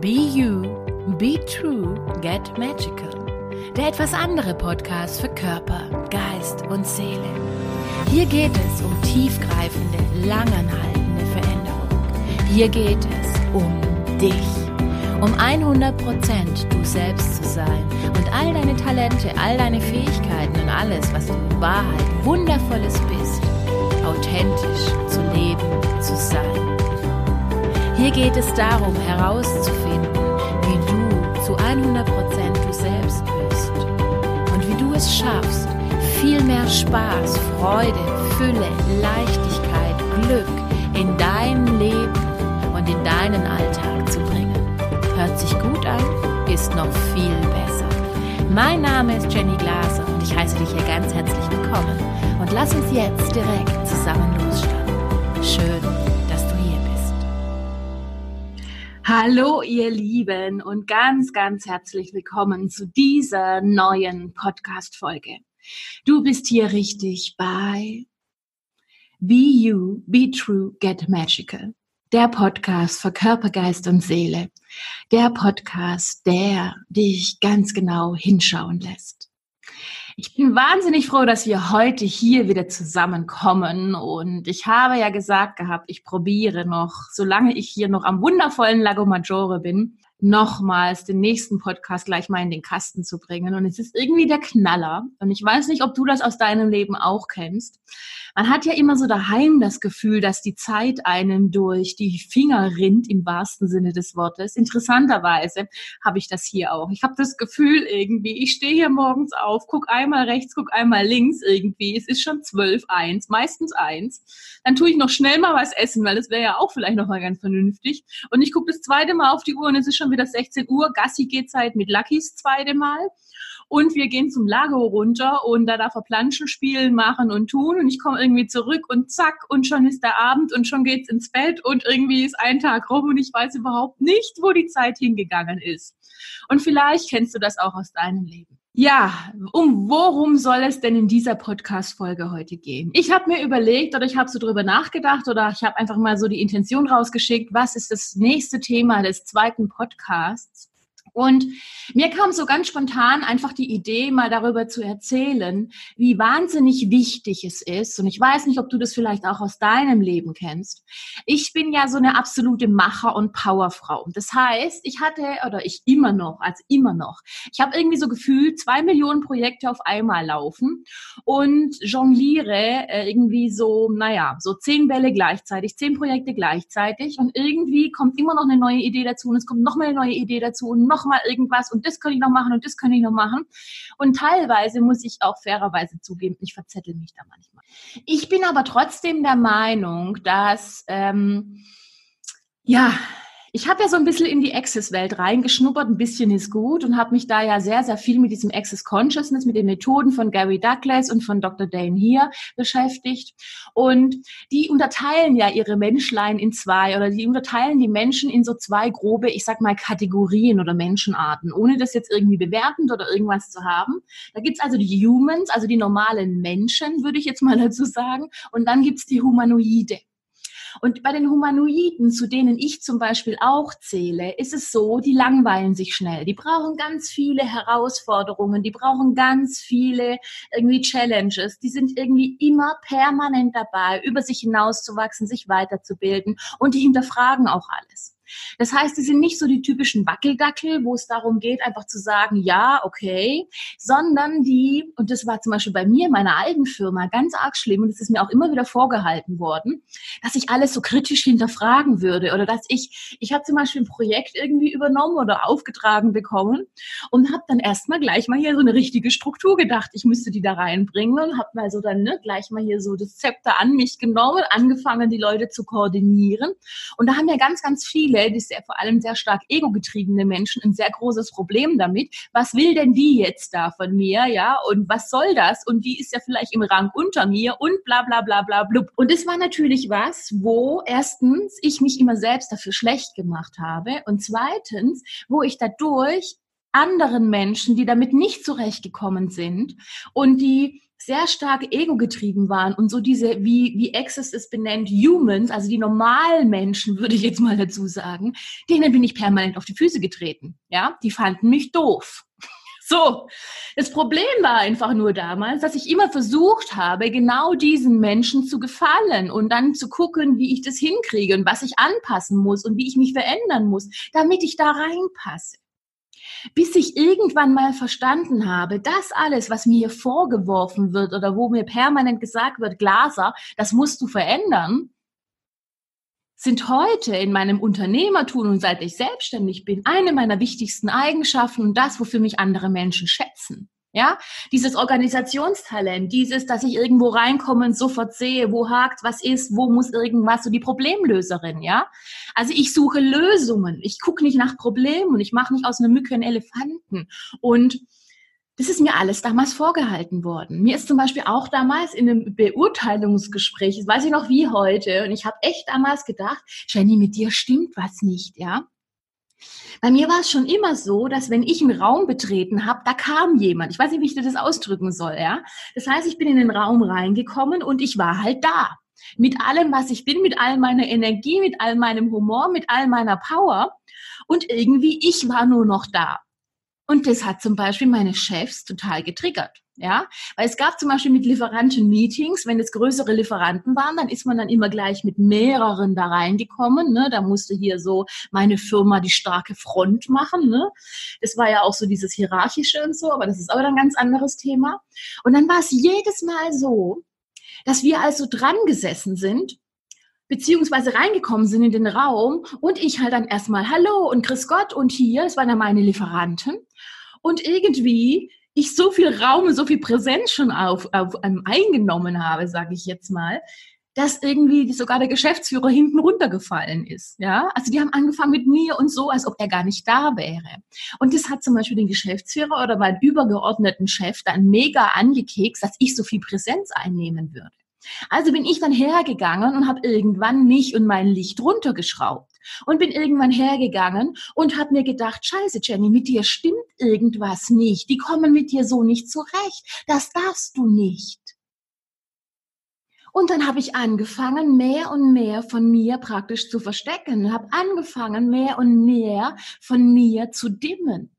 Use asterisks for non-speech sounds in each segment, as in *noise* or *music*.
Be You, Be True, Get Magical. Der etwas andere Podcast für Körper, Geist und Seele. Hier geht es um tiefgreifende, langanhaltende Veränderung. Hier geht es um dich. Um 100% du selbst zu sein und all deine Talente, all deine Fähigkeiten und alles, was du in Wahrheit Wundervolles bist, authentisch zu leben, zu sein. Hier geht es darum herauszufinden, wie du zu 100% du selbst bist und wie du es schaffst, viel mehr Spaß, Freude, Fülle, Leichtigkeit, Glück in dein Leben und in deinen Alltag zu bringen. Hört sich gut an, ist noch viel besser. Mein Name ist Jenny Glaser und ich heiße dich hier ganz herzlich willkommen. Und lass uns jetzt direkt zusammen Hallo ihr Lieben und ganz, ganz herzlich willkommen zu dieser neuen Podcast-Folge. Du bist hier richtig bei Be You, Be True, Get Magical. Der Podcast für Körper, Geist und Seele. Der Podcast, der dich ganz genau hinschauen lässt. Ich bin wahnsinnig froh, dass wir heute hier wieder zusammenkommen. Und ich habe ja gesagt gehabt, ich probiere noch, solange ich hier noch am wundervollen Lago Maggiore bin, nochmals den nächsten Podcast gleich mal in den Kasten zu bringen. Und es ist irgendwie der Knaller. Und ich weiß nicht, ob du das aus deinem Leben auch kennst. Man hat ja immer so daheim das Gefühl, dass die Zeit einem durch die Finger rinnt, im wahrsten Sinne des Wortes. Interessanterweise habe ich das hier auch. Ich habe das Gefühl irgendwie, ich stehe hier morgens auf, guck einmal rechts, guck einmal links irgendwie. Es ist schon zwölf, eins, meistens eins. Dann tue ich noch schnell mal was essen, weil das wäre ja auch vielleicht noch mal ganz vernünftig. Und ich gucke das zweite Mal auf die Uhr und es ist schon wieder 16 Uhr. Gassi geht Zeit mit Luckys zweite Mal. Und wir gehen zum Lago runter und da darf er Planschen spielen, machen und tun. Und ich komme irgendwie zurück und zack, und schon ist der Abend und schon geht's ins Bett und irgendwie ist ein Tag rum und ich weiß überhaupt nicht, wo die Zeit hingegangen ist. Und vielleicht kennst du das auch aus deinem Leben. Ja, um worum soll es denn in dieser Podcast-Folge heute gehen? Ich habe mir überlegt oder ich habe so drüber nachgedacht oder ich habe einfach mal so die Intention rausgeschickt, was ist das nächste Thema des zweiten Podcasts? Und mir kam so ganz spontan einfach die Idee, mal darüber zu erzählen, wie wahnsinnig wichtig es ist. Und ich weiß nicht, ob du das vielleicht auch aus deinem Leben kennst. Ich bin ja so eine absolute Macher- und Powerfrau. Das heißt, ich hatte, oder ich immer noch, also immer noch, ich habe irgendwie so gefühlt zwei Millionen Projekte auf einmal laufen und jongliere äh, irgendwie so, naja, so zehn Bälle gleichzeitig, zehn Projekte gleichzeitig. Und irgendwie kommt immer noch eine neue Idee dazu und es kommt noch mal eine neue Idee dazu und noch mal irgendwas und das kann ich noch machen und das kann ich noch machen. Und teilweise muss ich auch fairerweise zugeben, ich verzettel mich da manchmal. Ich bin aber trotzdem der Meinung, dass ähm, ja, ich habe ja so ein bisschen in die Access-Welt reingeschnuppert, ein bisschen ist gut und habe mich da ja sehr, sehr viel mit diesem Access Consciousness, mit den Methoden von Gary Douglas und von Dr. Dane hier beschäftigt. Und die unterteilen ja ihre Menschlein in zwei oder die unterteilen die Menschen in so zwei grobe, ich sag mal, Kategorien oder Menschenarten, ohne das jetzt irgendwie bewertend oder irgendwas zu haben. Da gibt's also die Humans, also die normalen Menschen, würde ich jetzt mal dazu sagen. Und dann gibt's die Humanoide. Und bei den Humanoiden, zu denen ich zum Beispiel auch zähle, ist es so, die langweilen sich schnell. Die brauchen ganz viele Herausforderungen, die brauchen ganz viele irgendwie Challenges. Die sind irgendwie immer permanent dabei, über sich hinauszuwachsen, sich weiterzubilden und die hinterfragen auch alles. Das heißt, sie sind nicht so die typischen Wackeldackel, wo es darum geht, einfach zu sagen, ja, okay, sondern die, und das war zum Beispiel bei mir in meiner alten Firma ganz arg schlimm und es ist mir auch immer wieder vorgehalten worden, dass ich alles so kritisch hinterfragen würde oder dass ich, ich habe zum Beispiel ein Projekt irgendwie übernommen oder aufgetragen bekommen und habe dann erstmal gleich mal hier so eine richtige Struktur gedacht, ich müsste die da reinbringen und habe mal so dann ne, gleich mal hier so das Zepter an mich genommen, angefangen, die Leute zu koordinieren. Und da haben ja ganz, ganz viele Ist ja vor allem sehr stark ego-getriebene Menschen ein sehr großes Problem damit. Was will denn die jetzt da von mir, ja? Und was soll das? Und die ist ja vielleicht im Rang unter mir und bla bla bla bla blub. Und das war natürlich was, wo erstens ich mich immer selbst dafür schlecht gemacht habe und zweitens, wo ich dadurch anderen Menschen, die damit nicht zurechtgekommen sind und die sehr stark ego-getrieben waren und so diese, wie, wie Access es benennt, Humans, also die normalen Menschen, würde ich jetzt mal dazu sagen, denen bin ich permanent auf die Füße getreten. Ja, die fanden mich doof. *laughs* So, das Problem war einfach nur damals, dass ich immer versucht habe, genau diesen Menschen zu gefallen und dann zu gucken, wie ich das hinkriege und was ich anpassen muss und wie ich mich verändern muss, damit ich da reinpasse. Bis ich irgendwann mal verstanden habe, dass alles, was mir hier vorgeworfen wird oder wo mir permanent gesagt wird, Glaser, das musst du verändern, sind heute in meinem Unternehmertum und seit ich selbstständig bin eine meiner wichtigsten Eigenschaften und das, wofür mich andere Menschen schätzen. Ja, dieses Organisationstalent, dieses, dass ich irgendwo reinkomme und sofort sehe, wo hakt, was ist, wo muss irgendwas, so die Problemlöserin, ja. Also ich suche Lösungen. Ich gucke nicht nach Problemen und ich mache nicht aus einer Mücke einen Elefanten. Und das ist mir alles damals vorgehalten worden. Mir ist zum Beispiel auch damals in einem Beurteilungsgespräch, das weiß ich noch wie heute, und ich habe echt damals gedacht, Jenny, mit dir stimmt was nicht, ja. Bei mir war es schon immer so, dass wenn ich einen Raum betreten habe, da kam jemand. Ich weiß nicht, wie ich das ausdrücken soll, ja. Das heißt, ich bin in den Raum reingekommen und ich war halt da. Mit allem, was ich bin, mit all meiner Energie, mit all meinem Humor, mit all meiner Power. Und irgendwie, ich war nur noch da. Und das hat zum Beispiel meine Chefs total getriggert. Ja, weil es gab zum Beispiel mit Lieferanten Meetings, wenn es größere Lieferanten waren, dann ist man dann immer gleich mit mehreren da reingekommen. Ne? Da musste hier so meine Firma die starke Front machen. Ne? Das war ja auch so dieses Hierarchische und so, aber das ist aber ein ganz anderes Thema. Und dann war es jedes Mal so, dass wir also dran gesessen sind beziehungsweise reingekommen sind in den Raum und ich halt dann erstmal Hallo und Chris Gott und hier, das waren ja meine Lieferanten. Und irgendwie ich so viel Raum so viel Präsenz schon auf, auf einem eingenommen habe, sage ich jetzt mal, dass irgendwie sogar der Geschäftsführer hinten runtergefallen ist. Ja, also die haben angefangen mit mir und so, als ob er gar nicht da wäre. Und das hat zum Beispiel den Geschäftsführer oder meinen übergeordneten Chef dann mega angekekst, dass ich so viel Präsenz einnehmen würde. Also bin ich dann hergegangen und habe irgendwann mich und mein Licht runtergeschraubt und bin irgendwann hergegangen und habe mir gedacht, scheiße Jenny, mit dir stimmt irgendwas nicht. Die kommen mit dir so nicht zurecht. Das darfst du nicht. Und dann habe ich angefangen, mehr und mehr von mir praktisch zu verstecken, habe angefangen, mehr und mehr von mir zu dimmen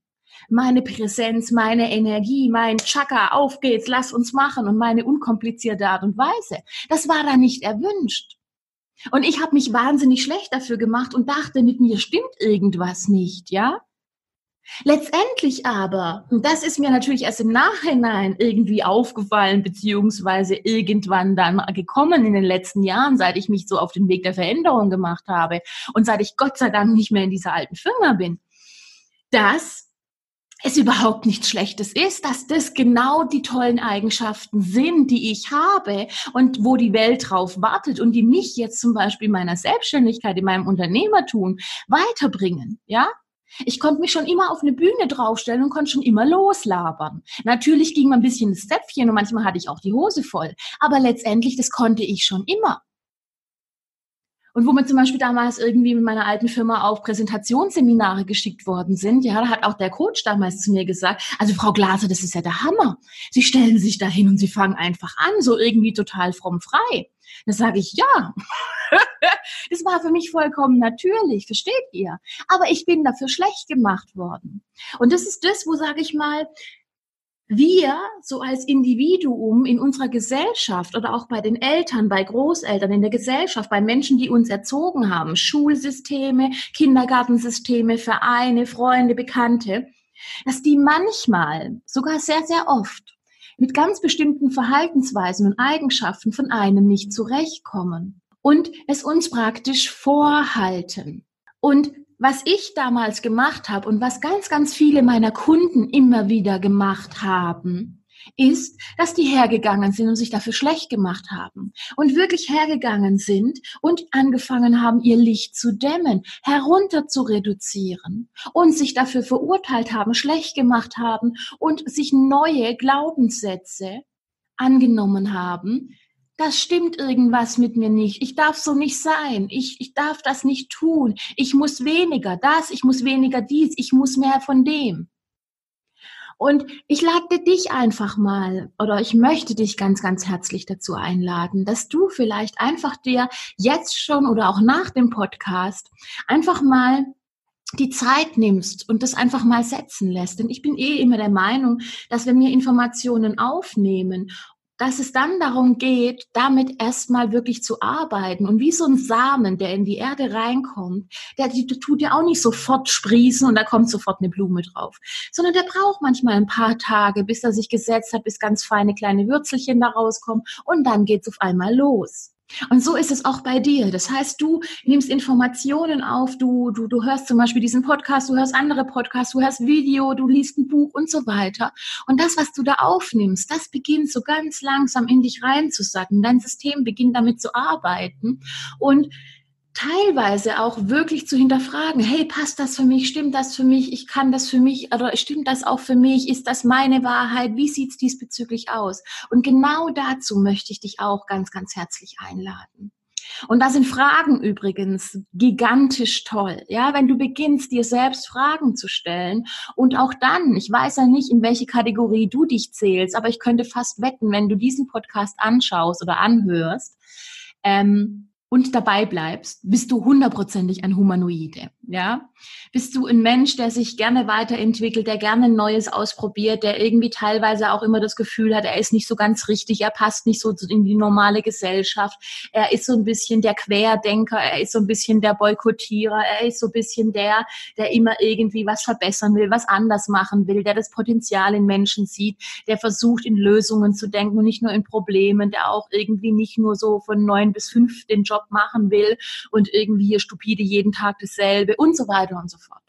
meine Präsenz, meine Energie, mein Chaka, auf geht's, lass uns machen und meine unkomplizierte Art und Weise. Das war da nicht erwünscht. Und ich habe mich wahnsinnig schlecht dafür gemacht und dachte, mit mir stimmt irgendwas nicht, ja? Letztendlich aber, und das ist mir natürlich erst im Nachhinein irgendwie aufgefallen, beziehungsweise irgendwann dann gekommen in den letzten Jahren, seit ich mich so auf den Weg der Veränderung gemacht habe und seit ich Gott sei Dank nicht mehr in dieser alten Firma bin, dass es überhaupt nichts Schlechtes ist, dass das genau die tollen Eigenschaften sind, die ich habe und wo die Welt drauf wartet und die mich jetzt zum Beispiel in meiner Selbstständigkeit, in meinem Unternehmertum weiterbringen, ja? Ich konnte mich schon immer auf eine Bühne draufstellen und konnte schon immer loslabern. Natürlich ging man ein bisschen ins Zäpfchen und manchmal hatte ich auch die Hose voll. Aber letztendlich, das konnte ich schon immer. Und wo mir zum Beispiel damals irgendwie mit meiner alten Firma auf Präsentationsseminare geschickt worden sind, ja, da hat auch der Coach damals zu mir gesagt, also Frau Glaser, das ist ja der Hammer. Sie stellen sich da hin und Sie fangen einfach an, so irgendwie total fromm frei. Da sage ich, ja, *laughs* das war für mich vollkommen natürlich, versteht ihr? Aber ich bin dafür schlecht gemacht worden. Und das ist das, wo, sage ich mal, wir so als Individuum in unserer Gesellschaft oder auch bei den Eltern, bei Großeltern in der Gesellschaft, bei Menschen, die uns erzogen haben, Schulsysteme, Kindergartensysteme, Vereine, Freunde, Bekannte, dass die manchmal, sogar sehr, sehr oft, mit ganz bestimmten Verhaltensweisen und Eigenschaften von einem nicht zurechtkommen und es uns praktisch vorhalten. Und was ich damals gemacht habe und was ganz, ganz viele meiner Kunden immer wieder gemacht haben, ist, dass die hergegangen sind und sich dafür schlecht gemacht haben und wirklich hergegangen sind und angefangen haben, ihr Licht zu dämmen, herunter zu reduzieren und sich dafür verurteilt haben, schlecht gemacht haben und sich neue Glaubenssätze angenommen haben, das stimmt irgendwas mit mir nicht. Ich darf so nicht sein. Ich, ich darf das nicht tun. Ich muss weniger das, ich muss weniger dies, ich muss mehr von dem. Und ich lade dich einfach mal oder ich möchte dich ganz, ganz herzlich dazu einladen, dass du vielleicht einfach dir jetzt schon oder auch nach dem Podcast einfach mal die Zeit nimmst und das einfach mal setzen lässt. Denn ich bin eh immer der Meinung, dass wenn wir Informationen aufnehmen dass es dann darum geht, damit erstmal wirklich zu arbeiten. Und wie so ein Samen, der in die Erde reinkommt, der die, tut ja auch nicht sofort sprießen und da kommt sofort eine Blume drauf, sondern der braucht manchmal ein paar Tage, bis er sich gesetzt hat, bis ganz feine kleine Würzelchen da rauskommen und dann geht's auf einmal los. Und so ist es auch bei dir. Das heißt, du nimmst Informationen auf, du, du, du hörst zum Beispiel diesen Podcast, du hörst andere Podcasts, du hörst Video, du liest ein Buch und so weiter. Und das, was du da aufnimmst, das beginnt so ganz langsam in dich reinzusacken. Dein System beginnt damit zu arbeiten. Und teilweise auch wirklich zu hinterfragen, hey, passt das für mich, stimmt das für mich, ich kann das für mich oder stimmt das auch für mich, ist das meine Wahrheit, wie sieht's diesbezüglich aus? Und genau dazu möchte ich dich auch ganz, ganz herzlich einladen. Und da sind Fragen übrigens gigantisch toll. Ja, wenn du beginnst, dir selbst Fragen zu stellen und auch dann, ich weiß ja nicht, in welche Kategorie du dich zählst, aber ich könnte fast wetten, wenn du diesen Podcast anschaust oder anhörst, ähm, und dabei bleibst, bist du hundertprozentig ein Humanoide, ja? Bist du ein Mensch, der sich gerne weiterentwickelt, der gerne Neues ausprobiert, der irgendwie teilweise auch immer das Gefühl hat, er ist nicht so ganz richtig, er passt nicht so in die normale Gesellschaft, er ist so ein bisschen der Querdenker, er ist so ein bisschen der Boykottierer, er ist so ein bisschen der, der immer irgendwie was verbessern will, was anders machen will, der das Potenzial in Menschen sieht, der versucht in Lösungen zu denken und nicht nur in Problemen, der auch irgendwie nicht nur so von neun bis fünf den Job machen will und irgendwie hier stupide jeden Tag dasselbe und so weiter und so fort.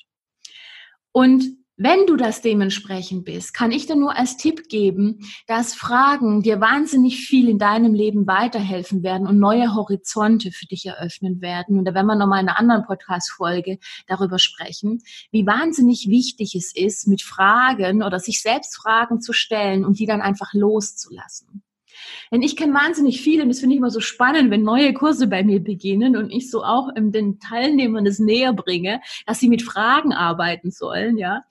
Und wenn du das dementsprechend bist, kann ich dir nur als Tipp geben, dass Fragen dir wahnsinnig viel in deinem Leben weiterhelfen werden und neue Horizonte für dich eröffnen werden. Und da werden wir nochmal in einer anderen Podcast-Folge darüber sprechen, wie wahnsinnig wichtig es ist, mit Fragen oder sich selbst Fragen zu stellen und die dann einfach loszulassen. Denn ich kenne wahnsinnig viele und das finde ich immer so spannend, wenn neue Kurse bei mir beginnen und ich so auch ähm, den Teilnehmern das näher bringe, dass sie mit Fragen arbeiten sollen, ja.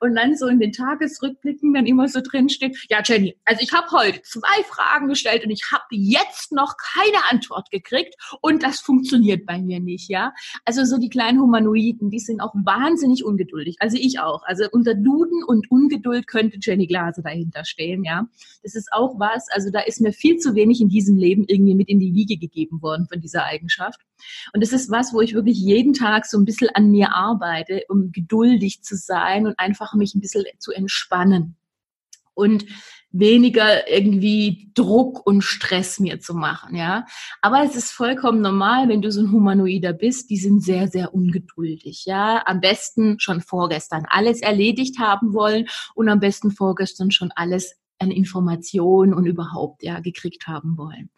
Und dann so in den Tagesrückblicken dann immer so drin steht, ja Jenny, also ich habe heute zwei Fragen gestellt und ich habe jetzt noch keine Antwort gekriegt und das funktioniert bei mir nicht, ja. Also so die kleinen Humanoiden, die sind auch wahnsinnig ungeduldig. Also ich auch. Also unter Duden und Ungeduld könnte Jenny Glaser dahinter stehen, ja. Das ist auch was, also da ist ist mir viel zu wenig in diesem Leben irgendwie mit in die Wiege gegeben worden von dieser Eigenschaft. Und das ist was, wo ich wirklich jeden Tag so ein bisschen an mir arbeite, um geduldig zu sein und einfach mich ein bisschen zu entspannen. Und weniger irgendwie Druck und Stress mir zu machen, ja. Aber es ist vollkommen normal, wenn du so ein Humanoider bist, die sind sehr, sehr ungeduldig, ja. Am besten schon vorgestern alles erledigt haben wollen und am besten vorgestern schon alles an Informationen und überhaupt ja gekriegt haben wollen.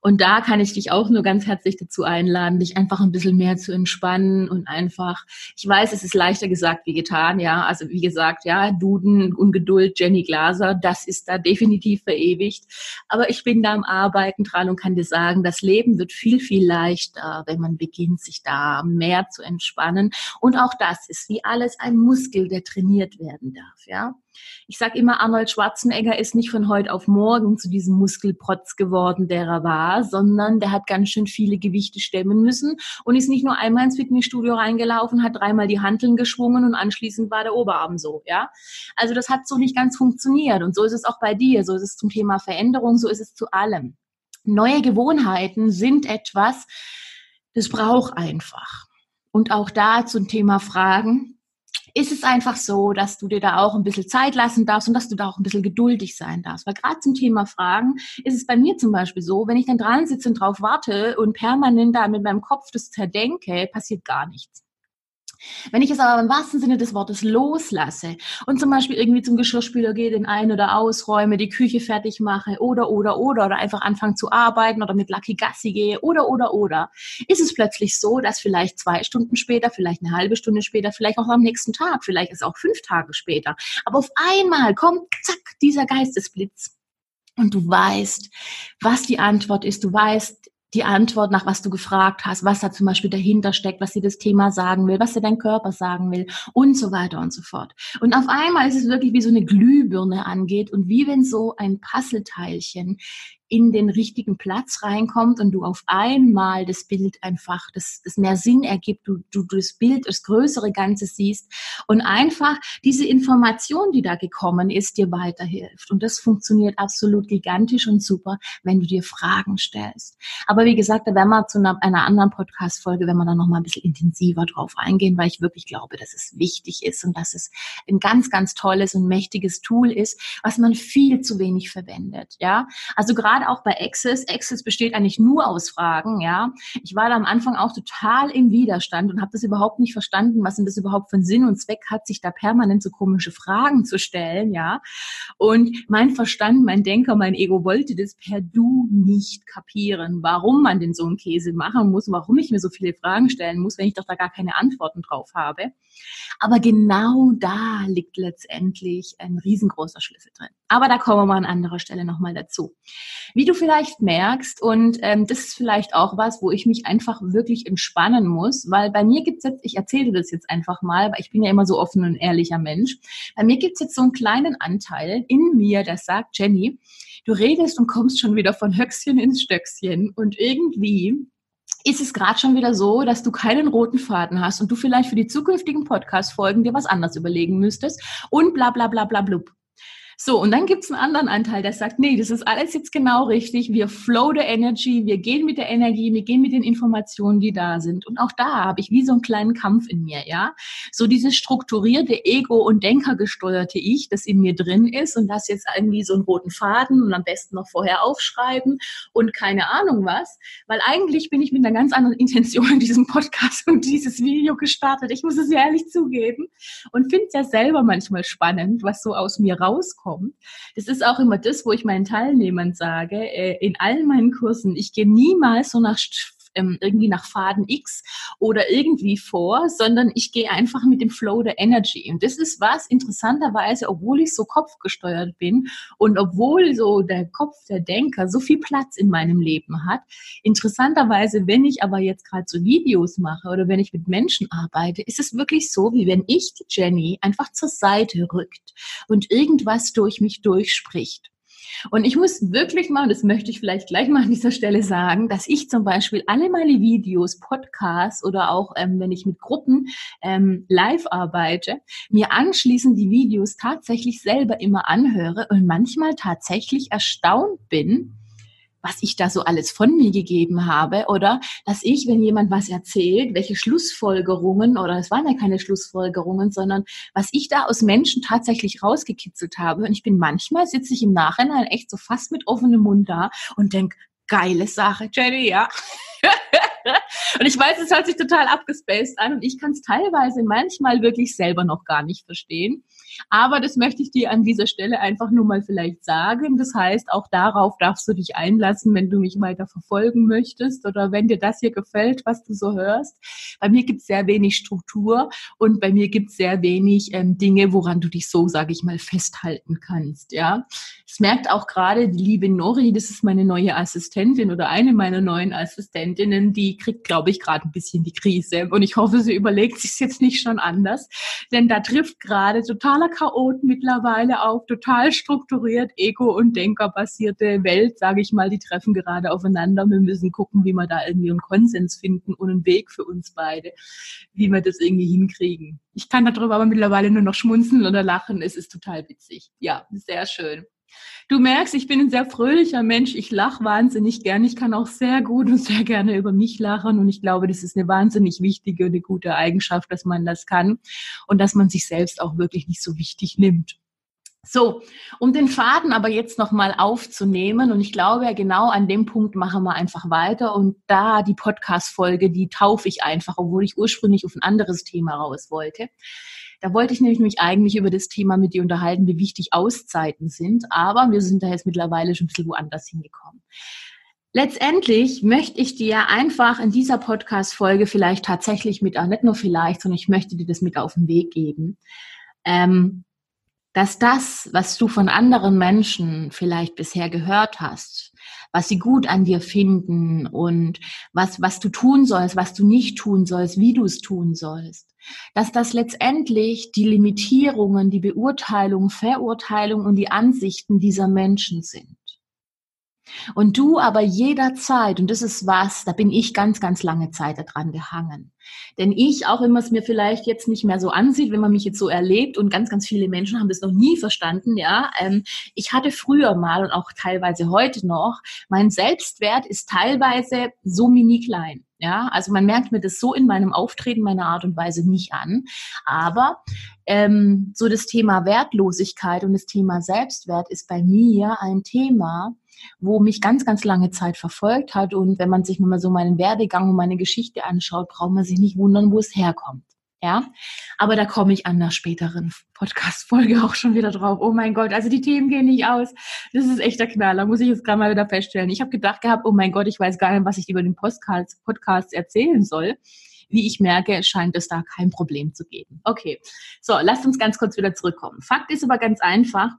Und da kann ich dich auch nur ganz herzlich dazu einladen, dich einfach ein bisschen mehr zu entspannen und einfach, ich weiß, es ist leichter gesagt wie getan, ja. Also wie gesagt, ja, Duden, Ungeduld, Jenny Glaser, das ist da definitiv verewigt. Aber ich bin da am Arbeiten dran und kann dir sagen, das Leben wird viel, viel leichter, wenn man beginnt, sich da mehr zu entspannen. Und auch das ist wie alles ein Muskel, der trainiert werden darf, ja. Ich sage immer, Arnold Schwarzenegger ist nicht von heute auf morgen zu diesem Muskelprotz geworden, der er war, sondern der hat ganz schön viele Gewichte stemmen müssen und ist nicht nur einmal ins Fitnessstudio reingelaufen, hat dreimal die Hanteln geschwungen und anschließend war der Oberarm so, ja. Also das hat so nicht ganz funktioniert und so ist es auch bei dir, so ist es zum Thema Veränderung, so ist es zu allem. Neue Gewohnheiten sind etwas, das braucht einfach. Und auch da zum Thema Fragen, ist es einfach so, dass du dir da auch ein bisschen Zeit lassen darfst und dass du da auch ein bisschen geduldig sein darfst. Weil gerade zum Thema Fragen ist es bei mir zum Beispiel so, wenn ich dann dran sitze und drauf warte und permanent da mit meinem Kopf das zerdenke, passiert gar nichts. Wenn ich es aber im wahrsten Sinne des Wortes loslasse und zum Beispiel irgendwie zum Geschirrspüler gehe, den ein- oder ausräume, die Küche fertig mache oder, oder, oder, oder einfach anfange zu arbeiten oder mit Lucky Gassi gehe oder, oder, oder, ist es plötzlich so, dass vielleicht zwei Stunden später, vielleicht eine halbe Stunde später, vielleicht auch am nächsten Tag, vielleicht ist auch fünf Tage später, aber auf einmal kommt, zack, dieser Geistesblitz und du weißt, was die Antwort ist. Du weißt, die Antwort nach was du gefragt hast, was da zum Beispiel dahinter steckt, was dir das Thema sagen will, was dir dein Körper sagen will und so weiter und so fort. Und auf einmal ist es wirklich wie so eine Glühbirne angeht und wie wenn so ein Puzzleteilchen in den richtigen Platz reinkommt und du auf einmal das Bild einfach, das, das mehr Sinn ergibt, du, du, du das Bild, das größere Ganze siehst und einfach diese Information, die da gekommen ist, dir weiterhilft. Und das funktioniert absolut gigantisch und super, wenn du dir Fragen stellst. Aber wie gesagt, da werden wir zu einer, einer anderen Podcast-Folge, wenn wir da nochmal ein bisschen intensiver drauf eingehen, weil ich wirklich glaube, dass es wichtig ist und dass es ein ganz, ganz tolles und mächtiges Tool ist, was man viel zu wenig verwendet. Ja, also gerade gerade auch bei Access. Access besteht eigentlich nur aus Fragen, ja. Ich war da am Anfang auch total im Widerstand und habe das überhaupt nicht verstanden, was denn das überhaupt für einen Sinn und Zweck hat, sich da permanent so komische Fragen zu stellen, ja. Und mein Verstand, mein Denker, mein Ego wollte das per Du nicht kapieren, warum man denn so einen Käse machen muss, warum ich mir so viele Fragen stellen muss, wenn ich doch da gar keine Antworten drauf habe. Aber genau da liegt letztendlich ein riesengroßer Schlüssel drin. Aber da kommen wir mal an anderer Stelle nochmal dazu. Wie du vielleicht merkst, und ähm, das ist vielleicht auch was, wo ich mich einfach wirklich entspannen muss, weil bei mir gibt's jetzt, ich erzähle das jetzt einfach mal, weil ich bin ja immer so offen und ehrlicher Mensch, bei mir gibt's jetzt so einen kleinen Anteil in mir, der sagt, Jenny, du redest und kommst schon wieder von Höchstchen ins Stöckchen und irgendwie ist es gerade schon wieder so, dass du keinen roten Faden hast und du vielleicht für die zukünftigen Podcast-Folgen dir was anderes überlegen müsstest und bla bla bla bla blub. So, und dann gibt's einen anderen Anteil, der sagt, nee, das ist alles jetzt genau richtig. Wir flow the energy, wir gehen mit der Energie, wir gehen mit den Informationen, die da sind. Und auch da habe ich wie so einen kleinen Kampf in mir, ja. So dieses strukturierte Ego- und Denkergesteuerte Ich, das in mir drin ist und das jetzt irgendwie so einen roten Faden und am besten noch vorher aufschreiben und keine Ahnung was. Weil eigentlich bin ich mit einer ganz anderen Intention in diesem Podcast und dieses Video gestartet. Ich muss es ehrlich zugeben und finde es ja selber manchmal spannend, was so aus mir rauskommt kommt. Das ist auch immer das, wo ich meinen Teilnehmern sage, äh, in allen meinen Kursen, ich gehe niemals so nach ähm, irgendwie nach Faden X oder irgendwie vor, sondern ich gehe einfach mit dem Flow der Energy. Und das ist was, interessanterweise, obwohl ich so kopfgesteuert bin und obwohl so der Kopf der Denker so viel Platz in meinem Leben hat, interessanterweise, wenn ich aber jetzt gerade so Videos mache oder wenn ich mit Menschen arbeite, ist es wirklich so, wie wenn ich die Jenny einfach zur Seite rückt und irgendwas durch mich durchspricht. Und ich muss wirklich mal, und das möchte ich vielleicht gleich mal an dieser Stelle sagen, dass ich zum Beispiel alle meine Videos, Podcasts oder auch ähm, wenn ich mit Gruppen ähm, live arbeite, mir anschließend die Videos tatsächlich selber immer anhöre und manchmal tatsächlich erstaunt bin, was ich da so alles von mir gegeben habe oder dass ich, wenn jemand was erzählt, welche Schlussfolgerungen oder es waren ja keine Schlussfolgerungen, sondern was ich da aus Menschen tatsächlich rausgekitzelt habe. Und ich bin manchmal sitze ich im Nachhinein echt so fast mit offenem Mund da und denk, geile Sache, Jenny, ja. *laughs* und ich weiß, es hört sich total abgespaced an und ich kann es teilweise manchmal wirklich selber noch gar nicht verstehen. Aber das möchte ich dir an dieser Stelle einfach nur mal vielleicht sagen. Das heißt, auch darauf darfst du dich einlassen, wenn du mich weiter verfolgen möchtest oder wenn dir das hier gefällt, was du so hörst. Bei mir gibt es sehr wenig Struktur und bei mir gibt es sehr wenig ähm, Dinge, woran du dich so, sage ich mal, festhalten kannst. Ja, es merkt auch gerade die liebe Nori, das ist meine neue Assistentin oder eine meiner neuen Assistentinnen, die kriegt, glaube ich, gerade ein bisschen die Krise. Und ich hoffe, sie überlegt sich jetzt nicht schon anders, denn da trifft gerade totaler Chaot mittlerweile auf, total strukturiert, ego- und denkerbasierte Welt, sage ich mal, die treffen gerade aufeinander. Wir müssen gucken, wie wir da irgendwie einen Konsens finden und einen Weg für uns beide, wie wir das irgendwie hinkriegen. Ich kann darüber aber mittlerweile nur noch schmunzeln oder lachen. Es ist total witzig. Ja, sehr schön. Du merkst, ich bin ein sehr fröhlicher Mensch. Ich lache wahnsinnig gern. Ich kann auch sehr gut und sehr gerne über mich lachen. Und ich glaube, das ist eine wahnsinnig wichtige und eine gute Eigenschaft, dass man das kann und dass man sich selbst auch wirklich nicht so wichtig nimmt. So, um den Faden aber jetzt nochmal aufzunehmen, und ich glaube ja genau an dem Punkt machen wir einfach weiter. Und da die Podcast-Folge, die taufe ich einfach, obwohl ich ursprünglich auf ein anderes Thema raus wollte. Da wollte ich nämlich mich eigentlich über das Thema mit dir unterhalten, wie wichtig Auszeiten sind. Aber wir sind da jetzt mittlerweile schon ein bisschen woanders hingekommen. Letztendlich möchte ich dir einfach in dieser Podcast-Folge vielleicht tatsächlich mit, auch nicht nur vielleicht, sondern ich möchte dir das mit auf den Weg geben, ähm, dass das, was du von anderen Menschen vielleicht bisher gehört hast, was sie gut an dir finden und was, was du tun sollst, was du nicht tun sollst, wie du es tun sollst. Dass das letztendlich die Limitierungen, die Beurteilung, Verurteilung und die Ansichten dieser Menschen sind. Und du aber jederzeit, und das ist was, da bin ich ganz, ganz lange Zeit daran gehangen. Denn ich, auch wenn man es mir vielleicht jetzt nicht mehr so ansieht, wenn man mich jetzt so erlebt, und ganz, ganz viele Menschen haben das noch nie verstanden, ja, ähm, ich hatte früher mal und auch teilweise heute noch, mein Selbstwert ist teilweise so mini klein. Ja, also man merkt mir das so in meinem Auftreten, meiner Art und Weise nicht an. Aber ähm, so das Thema Wertlosigkeit und das Thema Selbstwert ist bei mir ein Thema, wo mich ganz, ganz lange Zeit verfolgt hat. Und wenn man sich mal so meinen Werdegang und meine Geschichte anschaut, braucht man sich nicht wundern, wo es herkommt. Ja, aber da komme ich an einer späteren Podcast-Folge auch schon wieder drauf. Oh mein Gott, also die Themen gehen nicht aus. Das ist echt der Knaller, muss ich jetzt gerade mal wieder feststellen. Ich habe gedacht gehabt, oh mein Gott, ich weiß gar nicht, was ich über den Podcast erzählen soll. Wie ich merke, scheint es da kein Problem zu geben. Okay, so, lasst uns ganz kurz wieder zurückkommen. Fakt ist aber ganz einfach,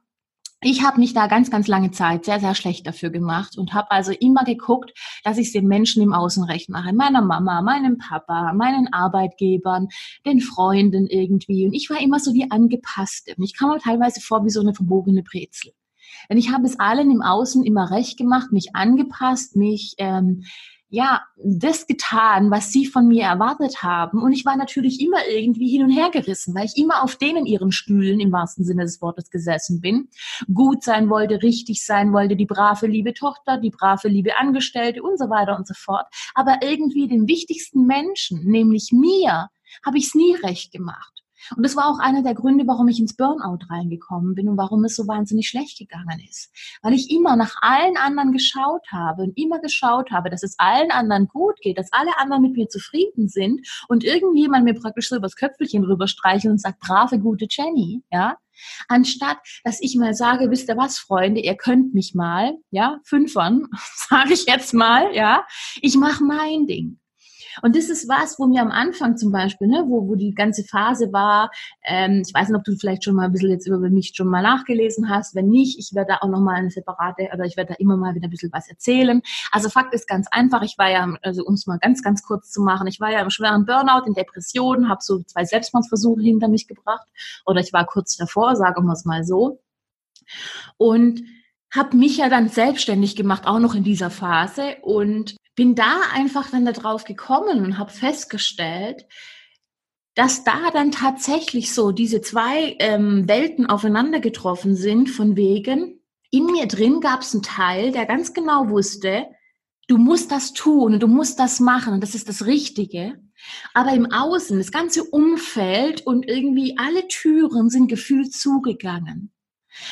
ich habe mich da ganz, ganz lange Zeit sehr, sehr schlecht dafür gemacht und habe also immer geguckt, dass ich es den Menschen im Außenrecht mache. Meiner Mama, meinem Papa, meinen Arbeitgebern, den Freunden irgendwie. Und ich war immer so die Angepasste. Und ich kam mir teilweise vor wie so eine verbogene Brezel. Denn ich habe es allen im Außen immer recht gemacht, mich angepasst, mich ähm, ja, das getan, was sie von mir erwartet haben. Und ich war natürlich immer irgendwie hin und her gerissen, weil ich immer auf denen ihren Stühlen im wahrsten Sinne des Wortes gesessen bin, gut sein wollte, richtig sein wollte, die brave liebe Tochter, die brave liebe Angestellte und so weiter und so fort. Aber irgendwie den wichtigsten Menschen, nämlich mir, habe ich es nie recht gemacht. Und das war auch einer der Gründe, warum ich ins Burnout reingekommen bin und warum es so wahnsinnig schlecht gegangen ist. Weil ich immer nach allen anderen geschaut habe und immer geschaut habe, dass es allen anderen gut geht, dass alle anderen mit mir zufrieden sind und irgendjemand mir praktisch so übers Köpfelchen rüberstreichelt und sagt, brave, gute Jenny, ja. Anstatt, dass ich mal sage, wisst ihr was, Freunde, ihr könnt mich mal, ja, fünfern, *laughs* sage ich jetzt mal, ja, ich mache mein Ding. Und das ist was, wo mir am Anfang zum Beispiel, ne, wo, wo die ganze Phase war, ähm, ich weiß nicht, ob du vielleicht schon mal ein bisschen jetzt über mich schon mal nachgelesen hast. Wenn nicht, ich werde da auch nochmal eine separate, oder ich werde da immer mal wieder ein bisschen was erzählen. Also Fakt ist ganz einfach, ich war ja, also um es mal ganz, ganz kurz zu machen, ich war ja im schweren Burnout, in Depressionen, habe so zwei Selbstmordsversuche hinter mich gebracht. Oder ich war kurz davor, sagen wir es mal so. Und habe mich ja dann selbstständig gemacht, auch noch in dieser Phase und bin da einfach dann darauf gekommen und habe festgestellt, dass da dann tatsächlich so diese zwei ähm, Welten aufeinander getroffen sind, von wegen, in mir drin gab es einen Teil, der ganz genau wusste, du musst das tun du musst das machen und das ist das Richtige. Aber im Außen, das ganze Umfeld und irgendwie alle Türen sind gefühlt zugegangen.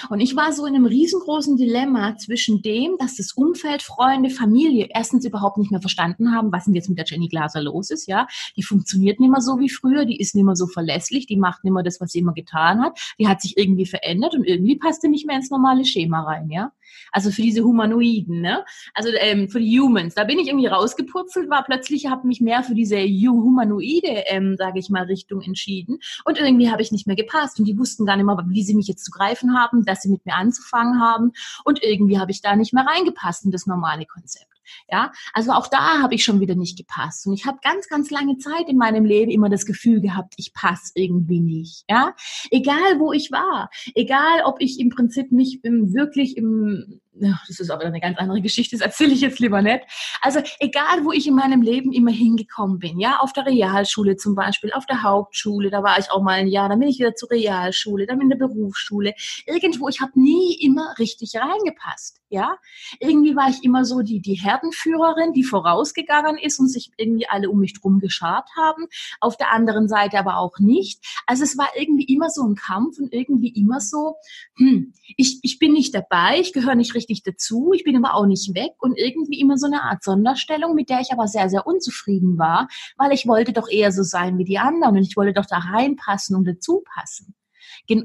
Und ich war so in einem riesengroßen Dilemma zwischen dem, dass das Umfeld, Freunde, Familie erstens überhaupt nicht mehr verstanden haben, was denn jetzt mit der Jenny Glaser los ist, ja. Die funktioniert nicht mehr so wie früher, die ist nicht mehr so verlässlich, die macht nicht mehr das, was sie immer getan hat, die hat sich irgendwie verändert und irgendwie passte nicht mehr ins normale Schema rein, ja. Also für diese Humanoiden, ne? Also ähm, für die Humans. Da bin ich irgendwie rausgepurzelt, war plötzlich, habe mich mehr für diese humanoide, ähm, sage ich mal, Richtung entschieden. Und irgendwie habe ich nicht mehr gepasst. Und die wussten gar nicht mehr, wie sie mich jetzt zu greifen haben, dass sie mit mir anzufangen haben. Und irgendwie habe ich da nicht mehr reingepasst in das normale Konzept. Ja, also auch da habe ich schon wieder nicht gepasst. Und ich habe ganz, ganz lange Zeit in meinem Leben immer das Gefühl gehabt, ich passe irgendwie nicht. Ja, egal wo ich war, egal ob ich im Prinzip nicht wirklich im das ist aber eine ganz andere Geschichte, das erzähle ich jetzt lieber nicht. Also egal, wo ich in meinem Leben immer hingekommen bin, ja, auf der Realschule zum Beispiel, auf der Hauptschule, da war ich auch mal ein Jahr, dann bin ich wieder zur Realschule, dann in der Berufsschule. Irgendwo, ich habe nie immer richtig reingepasst, ja. Irgendwie war ich immer so die, die Herdenführerin, die vorausgegangen ist und sich irgendwie alle um mich drum geschart haben. Auf der anderen Seite aber auch nicht. Also es war irgendwie immer so ein Kampf und irgendwie immer so, hm, ich, ich bin nicht dabei, ich gehöre nicht richtig richtig dazu, ich bin aber auch nicht weg und irgendwie immer so eine Art Sonderstellung, mit der ich aber sehr, sehr unzufrieden war, weil ich wollte doch eher so sein wie die anderen und ich wollte doch da reinpassen und dazu passen.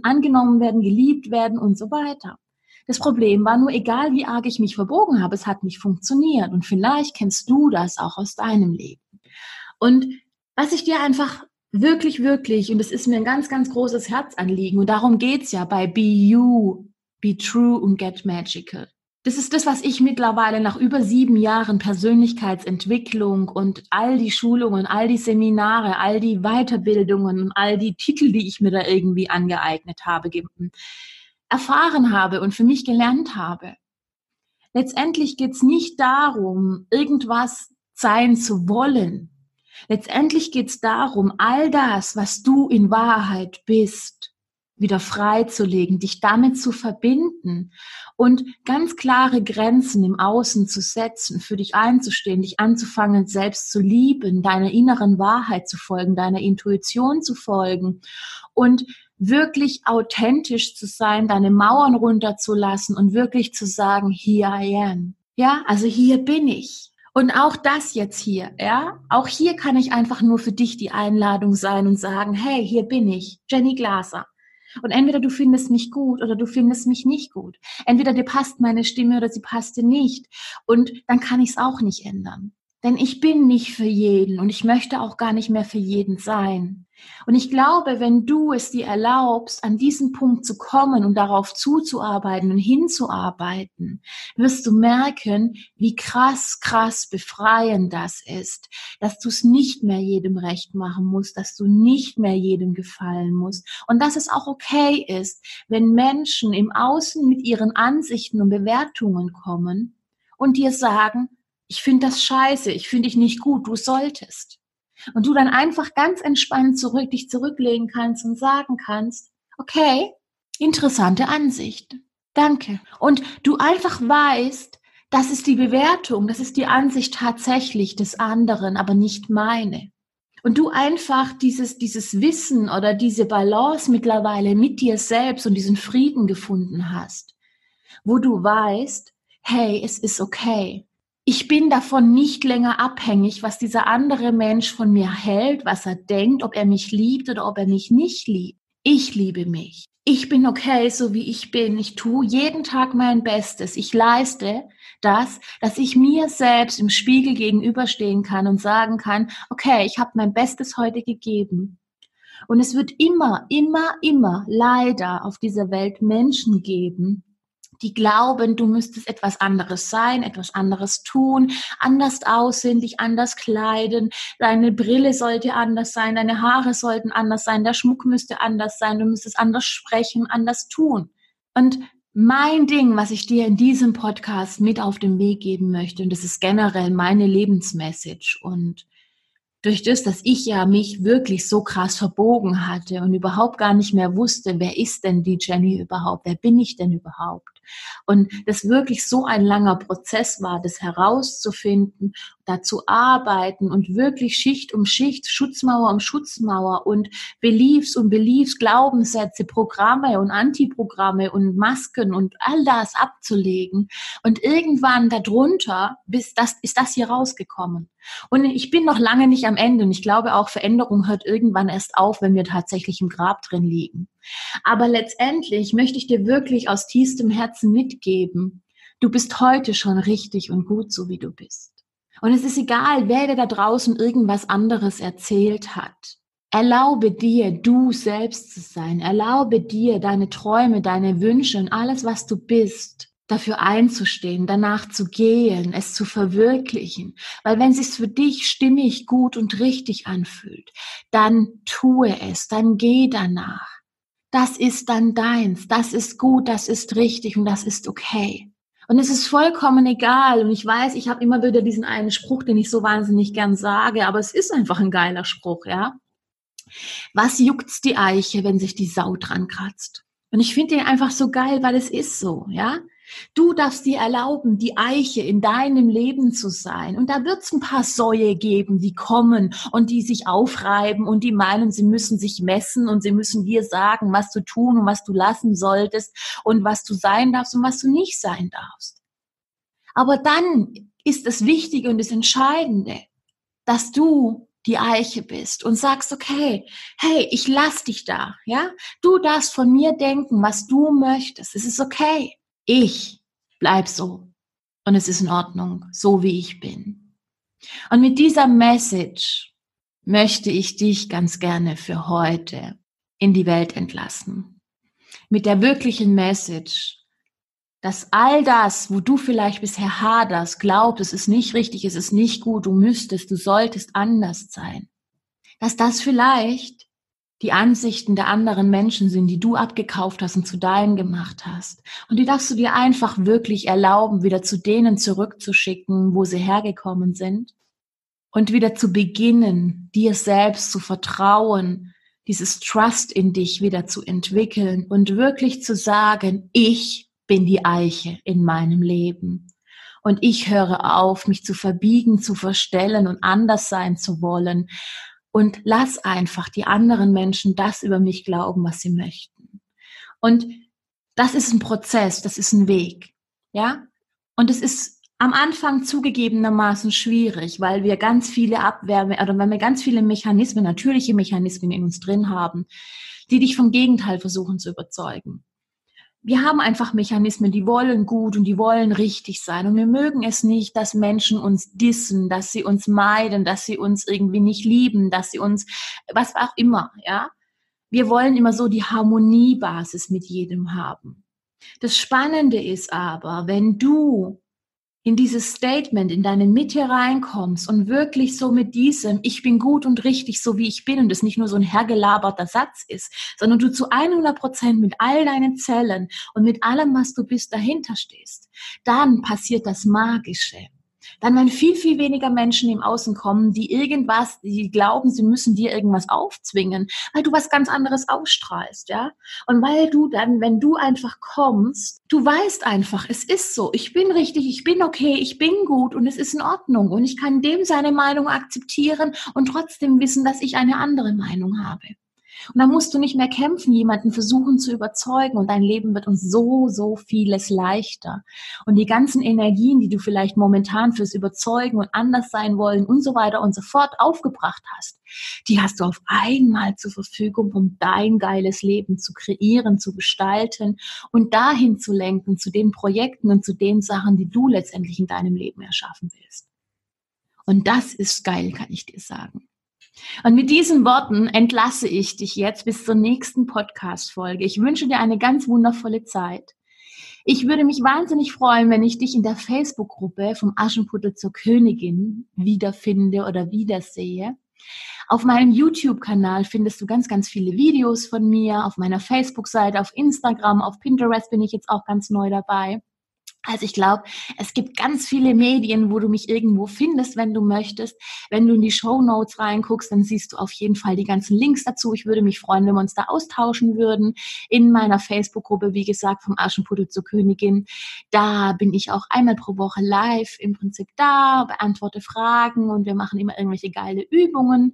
Angenommen werden, geliebt werden und so weiter. Das Problem war nur, egal wie arg ich mich verbogen habe, es hat nicht funktioniert. Und vielleicht kennst du das auch aus deinem Leben. Und was ich dir einfach wirklich, wirklich, und es ist mir ein ganz, ganz großes Herzanliegen, und darum geht's ja bei Be You, Be True und Get Magical. Das ist das, was ich mittlerweile nach über sieben Jahren Persönlichkeitsentwicklung und all die Schulungen, all die Seminare, all die Weiterbildungen und all die Titel, die ich mir da irgendwie angeeignet habe, erfahren habe und für mich gelernt habe. Letztendlich geht es nicht darum, irgendwas sein zu wollen. Letztendlich geht es darum, all das, was du in Wahrheit bist, wieder freizulegen, dich damit zu verbinden und ganz klare Grenzen im Außen zu setzen, für dich einzustehen, dich anzufangen, selbst zu lieben, deiner inneren Wahrheit zu folgen, deiner Intuition zu folgen und wirklich authentisch zu sein, deine Mauern runterzulassen und wirklich zu sagen, here I am. Ja, also hier bin ich. Und auch das jetzt hier, ja, auch hier kann ich einfach nur für dich die Einladung sein und sagen, hey, hier bin ich, Jenny Glaser. Und entweder du findest mich gut oder du findest mich nicht gut. Entweder dir passt meine Stimme oder sie passt dir nicht. Und dann kann ich es auch nicht ändern. Denn ich bin nicht für jeden und ich möchte auch gar nicht mehr für jeden sein. Und ich glaube, wenn du es dir erlaubst, an diesen Punkt zu kommen und darauf zuzuarbeiten und hinzuarbeiten, wirst du merken, wie krass, krass befreiend das ist, dass du es nicht mehr jedem recht machen musst, dass du nicht mehr jedem gefallen musst und dass es auch okay ist, wenn Menschen im Außen mit ihren Ansichten und Bewertungen kommen und dir sagen, ich finde das scheiße, ich finde dich nicht gut, du solltest. Und du dann einfach ganz entspannt zurück, dich zurücklegen kannst und sagen kannst, okay, interessante Ansicht. Danke. Und du einfach weißt, das ist die Bewertung, das ist die Ansicht tatsächlich des anderen, aber nicht meine. Und du einfach dieses, dieses Wissen oder diese Balance mittlerweile mit dir selbst und diesen Frieden gefunden hast, wo du weißt, hey, es ist okay ich bin davon nicht länger abhängig, was dieser andere Mensch von mir hält, was er denkt, ob er mich liebt oder ob er mich nicht liebt. Ich liebe mich. Ich bin okay, so wie ich bin. Ich tue jeden Tag mein Bestes. Ich leiste das, dass ich mir selbst im Spiegel gegenüberstehen kann und sagen kann, okay, ich habe mein Bestes heute gegeben. Und es wird immer, immer, immer leider auf dieser Welt Menschen geben, die glauben, du müsstest etwas anderes sein, etwas anderes tun, anders aussehen, dich anders kleiden, deine Brille sollte anders sein, deine Haare sollten anders sein, der Schmuck müsste anders sein, du müsstest anders sprechen, anders tun. Und mein Ding, was ich dir in diesem Podcast mit auf den Weg geben möchte, und das ist generell meine Lebensmessage und durch das, dass ich ja mich wirklich so krass verbogen hatte und überhaupt gar nicht mehr wusste, wer ist denn die Jenny überhaupt, wer bin ich denn überhaupt? Und das wirklich so ein langer Prozess war, das herauszufinden, da zu arbeiten und wirklich Schicht um Schicht, Schutzmauer um Schutzmauer und Beliefs und Beliefs, Glaubenssätze, Programme und Antiprogramme und Masken und all das abzulegen. Und irgendwann darunter bis das, ist das hier rausgekommen. Und ich bin noch lange nicht am Ende und ich glaube auch, Veränderung hört irgendwann erst auf, wenn wir tatsächlich im Grab drin liegen. Aber letztendlich möchte ich dir wirklich aus tiefstem Herzen mitgeben, du bist heute schon richtig und gut, so wie du bist. Und es ist egal, wer dir da draußen irgendwas anderes erzählt hat. Erlaube dir, du selbst zu sein. Erlaube dir, deine Träume, deine Wünsche und alles, was du bist, dafür einzustehen, danach zu gehen, es zu verwirklichen. Weil wenn es sich für dich stimmig, gut und richtig anfühlt, dann tue es, dann geh danach das ist dann deins, das ist gut, das ist richtig und das ist okay. Und es ist vollkommen egal. Und ich weiß, ich habe immer wieder diesen einen Spruch, den ich so wahnsinnig gern sage, aber es ist einfach ein geiler Spruch, ja. Was juckt's die Eiche, wenn sich die Sau dran kratzt? Und ich finde den einfach so geil, weil es ist so, ja. Du darfst dir erlauben, die Eiche in deinem Leben zu sein. Und da wird es ein paar Säue geben, die kommen und die sich aufreiben und die meinen, sie müssen sich messen und sie müssen dir sagen, was du tun und was du lassen solltest und was du sein darfst und was du nicht sein darfst. Aber dann ist das Wichtige und das Entscheidende, dass du die Eiche bist und sagst, okay, hey, ich lass dich da, ja? Du darfst von mir denken, was du möchtest. Es ist okay ich bleib so und es ist in Ordnung, so wie ich bin. Und mit dieser Message möchte ich dich ganz gerne für heute in die Welt entlassen. Mit der wirklichen Message, dass all das, wo du vielleicht bisher haderst, glaubst, es ist nicht richtig, es ist nicht gut, du müsstest, du solltest anders sein, dass das vielleicht die Ansichten der anderen Menschen sind, die du abgekauft hast und zu deinen gemacht hast. Und die darfst du dir einfach wirklich erlauben, wieder zu denen zurückzuschicken, wo sie hergekommen sind. Und wieder zu beginnen, dir selbst zu vertrauen, dieses Trust in dich wieder zu entwickeln und wirklich zu sagen, ich bin die Eiche in meinem Leben. Und ich höre auf, mich zu verbiegen, zu verstellen und anders sein zu wollen. Und lass einfach die anderen Menschen das über mich glauben, was sie möchten. Und das ist ein Prozess, das ist ein Weg. Ja? Und es ist am Anfang zugegebenermaßen schwierig, weil wir ganz viele Abwärme oder weil wir ganz viele Mechanismen, natürliche Mechanismen in uns drin haben, die dich vom Gegenteil versuchen zu überzeugen wir haben einfach Mechanismen, die wollen gut und die wollen richtig sein. Und wir mögen es nicht, dass Menschen uns dissen, dass sie uns meiden, dass sie uns irgendwie nicht lieben, dass sie uns, was auch immer, ja. Wir wollen immer so die Harmoniebasis mit jedem haben. Das Spannende ist aber, wenn du in dieses Statement, in deine Mitte reinkommst und wirklich so mit diesem, ich bin gut und richtig, so wie ich bin und es nicht nur so ein hergelaberter Satz ist, sondern du zu 100 Prozent mit all deinen Zellen und mit allem, was du bist, dahinter stehst, dann passiert das Magische dann werden viel, viel weniger Menschen im Außen kommen, die irgendwas, die glauben, sie müssen dir irgendwas aufzwingen, weil du was ganz anderes ausstrahlst, ja. Und weil du dann, wenn du einfach kommst, du weißt einfach, es ist so, ich bin richtig, ich bin okay, ich bin gut und es ist in Ordnung und ich kann dem seine Meinung akzeptieren und trotzdem wissen, dass ich eine andere Meinung habe. Und dann musst du nicht mehr kämpfen, jemanden versuchen zu überzeugen und dein Leben wird uns so, so vieles leichter. Und die ganzen Energien, die du vielleicht momentan fürs Überzeugen und anders sein wollen und so weiter und so fort aufgebracht hast, die hast du auf einmal zur Verfügung, um dein geiles Leben zu kreieren, zu gestalten und dahin zu lenken, zu den Projekten und zu den Sachen, die du letztendlich in deinem Leben erschaffen willst. Und das ist geil, kann ich dir sagen. Und mit diesen Worten entlasse ich dich jetzt bis zur nächsten Podcast-Folge. Ich wünsche dir eine ganz wundervolle Zeit. Ich würde mich wahnsinnig freuen, wenn ich dich in der Facebook-Gruppe vom Aschenputtel zur Königin wiederfinde oder wiedersehe. Auf meinem YouTube-Kanal findest du ganz, ganz viele Videos von mir. Auf meiner Facebook-Seite, auf Instagram, auf Pinterest bin ich jetzt auch ganz neu dabei. Also ich glaube, es gibt ganz viele Medien, wo du mich irgendwo findest, wenn du möchtest. Wenn du in die Show Notes reinguckst, dann siehst du auf jeden Fall die ganzen Links dazu. Ich würde mich freuen, wenn wir uns da austauschen würden. In meiner Facebook-Gruppe, wie gesagt, vom Aschenputtel zur Königin. Da bin ich auch einmal pro Woche live im Prinzip da, beantworte Fragen und wir machen immer irgendwelche geile Übungen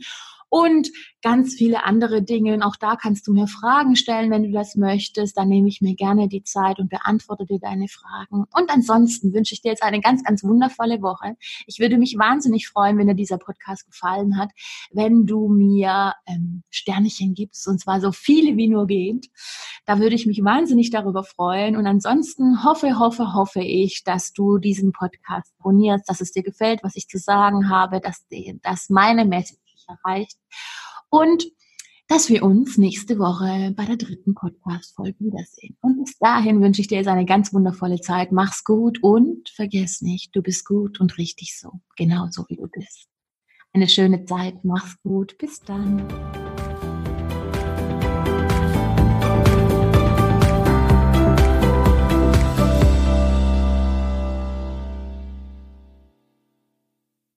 und ganz viele andere Dinge. Und auch da kannst du mir Fragen stellen, wenn du das möchtest. Dann nehme ich mir gerne die Zeit und beantworte dir deine Fragen. Und ansonsten wünsche ich dir jetzt eine ganz, ganz wundervolle Woche. Ich würde mich wahnsinnig freuen, wenn dir dieser Podcast gefallen hat, wenn du mir ähm, Sternchen gibst, und zwar so viele wie nur geht. Da würde ich mich wahnsinnig darüber freuen. Und ansonsten hoffe, hoffe, hoffe ich, dass du diesen Podcast abonnierst, dass es dir gefällt, was ich zu sagen habe, dass, dass meine Message erreicht. Und dass wir uns nächste Woche bei der dritten Podcast-Folge wiedersehen. Und bis dahin wünsche ich dir jetzt eine ganz wundervolle Zeit. Mach's gut und vergiss nicht, du bist gut und richtig so. Genau so, wie du bist. Eine schöne Zeit. Mach's gut. Bis dann.